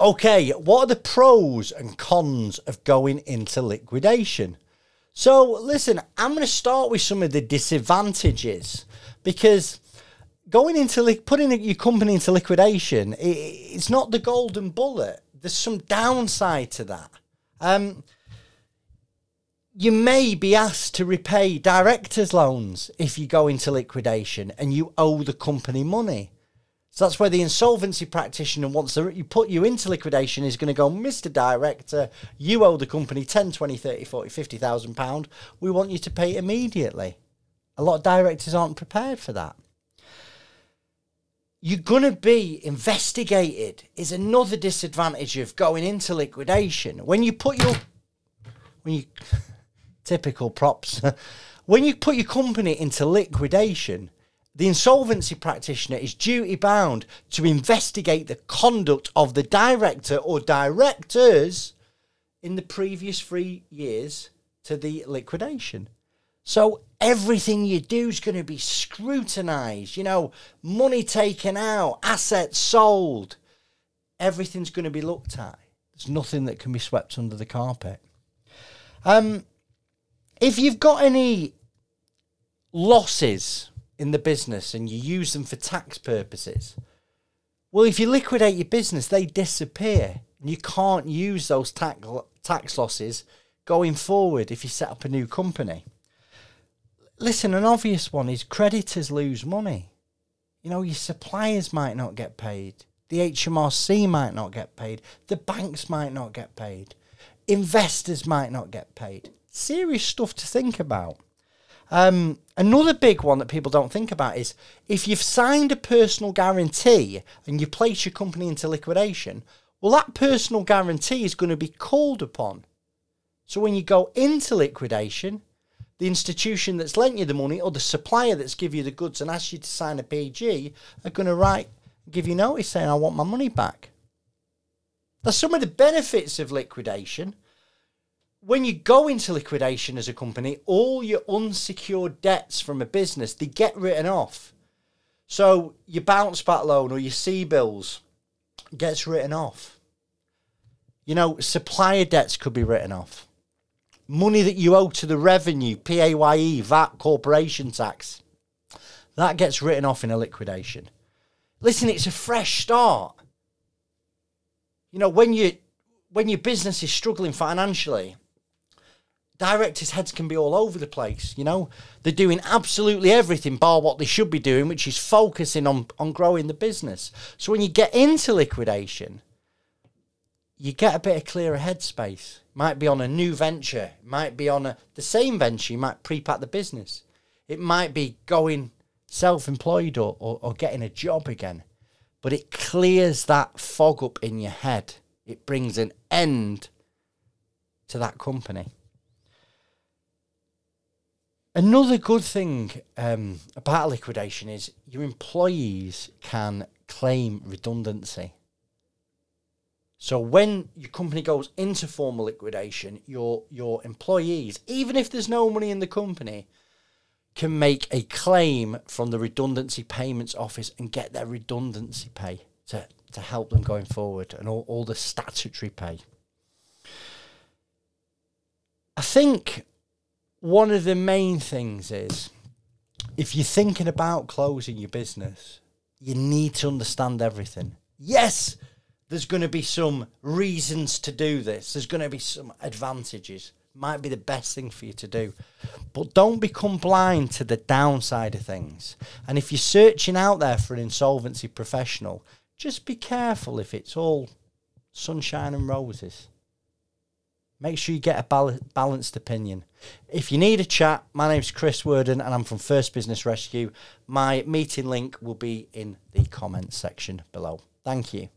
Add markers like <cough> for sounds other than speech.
Okay, what are the pros and cons of going into liquidation? So, listen, I'm going to start with some of the disadvantages because going into putting your company into liquidation, it, it's not the golden bullet. There's some downside to that. Um, you may be asked to repay directors' loans if you go into liquidation and you owe the company money. So that's where the insolvency practitioner to you put you into liquidation is going to go, Mr. Director, you owe the company 10, 20, 30, 40, 50,000 pound. We want you to pay immediately. A lot of directors aren't prepared for that. You're going to be investigated is another disadvantage of going into liquidation. When you put your when you <laughs> typical props. <laughs> when you put your company into liquidation, the insolvency practitioner is duty bound to investigate the conduct of the director or directors in the previous three years to the liquidation. So everything you do is going to be scrutinized. You know, money taken out, assets sold. Everything's going to be looked at. There's nothing that can be swept under the carpet. Um, if you've got any losses in the business and you use them for tax purposes, well, if you liquidate your business, they disappear. And you can't use those tax, tax losses going forward if you set up a new company. Listen, an obvious one is creditors lose money. You know, your suppliers might not get paid. The HMRC might not get paid. The banks might not get paid. Investors might not get paid. Serious stuff to think about. Um, another big one that people don't think about is if you've signed a personal guarantee and you place your company into liquidation, well, that personal guarantee is going to be called upon. So when you go into liquidation, the institution that's lent you the money or the supplier that's give you the goods and asked you to sign a PG are going to write, give you notice saying, I want my money back. That's some of the benefits of liquidation when you go into liquidation as a company, all your unsecured debts from a business they get written off. So your bounce back loan or your CBILS gets written off. You know, supplier debts could be written off. Money that you owe to the revenue, PAYE, VAT, corporation tax, that gets written off in a liquidation. Listen, it's a fresh start. You know, when you when your business is struggling financially, directors' heads can be all over the place. You know, they're doing absolutely everything bar what they should be doing, which is focusing on on growing the business. So when you get into liquidation, you get a bit of clearer headspace. Might be on a new venture, might be on a the same venture. You might pre-pack the business. It might be going self-employed or, or, or getting a job again. But it clears that fog up in your head. It brings an end to that company. Another good thing um, about liquidation is your employees can claim redundancy. So when your company goes into formal liquidation, your your employees, even if there's no money in the company, can make a claim from the redundancy payments office and get their redundancy pay to, to help them going forward and all, all the statutory pay. I think one of the main things is if you're thinking about closing your business, you need to understand everything. Yes, there's going to be some reasons to do this, there's going to be some advantages. Might be the best thing for you to do. But don't become blind to the downside of things. And if you're searching out there for an insolvency professional, just be careful if it's all sunshine and roses. Make sure you get a bal- balanced opinion. If you need a chat, my name's Chris Worden and I'm from First Business Rescue. My meeting link will be in the comments section below. Thank you.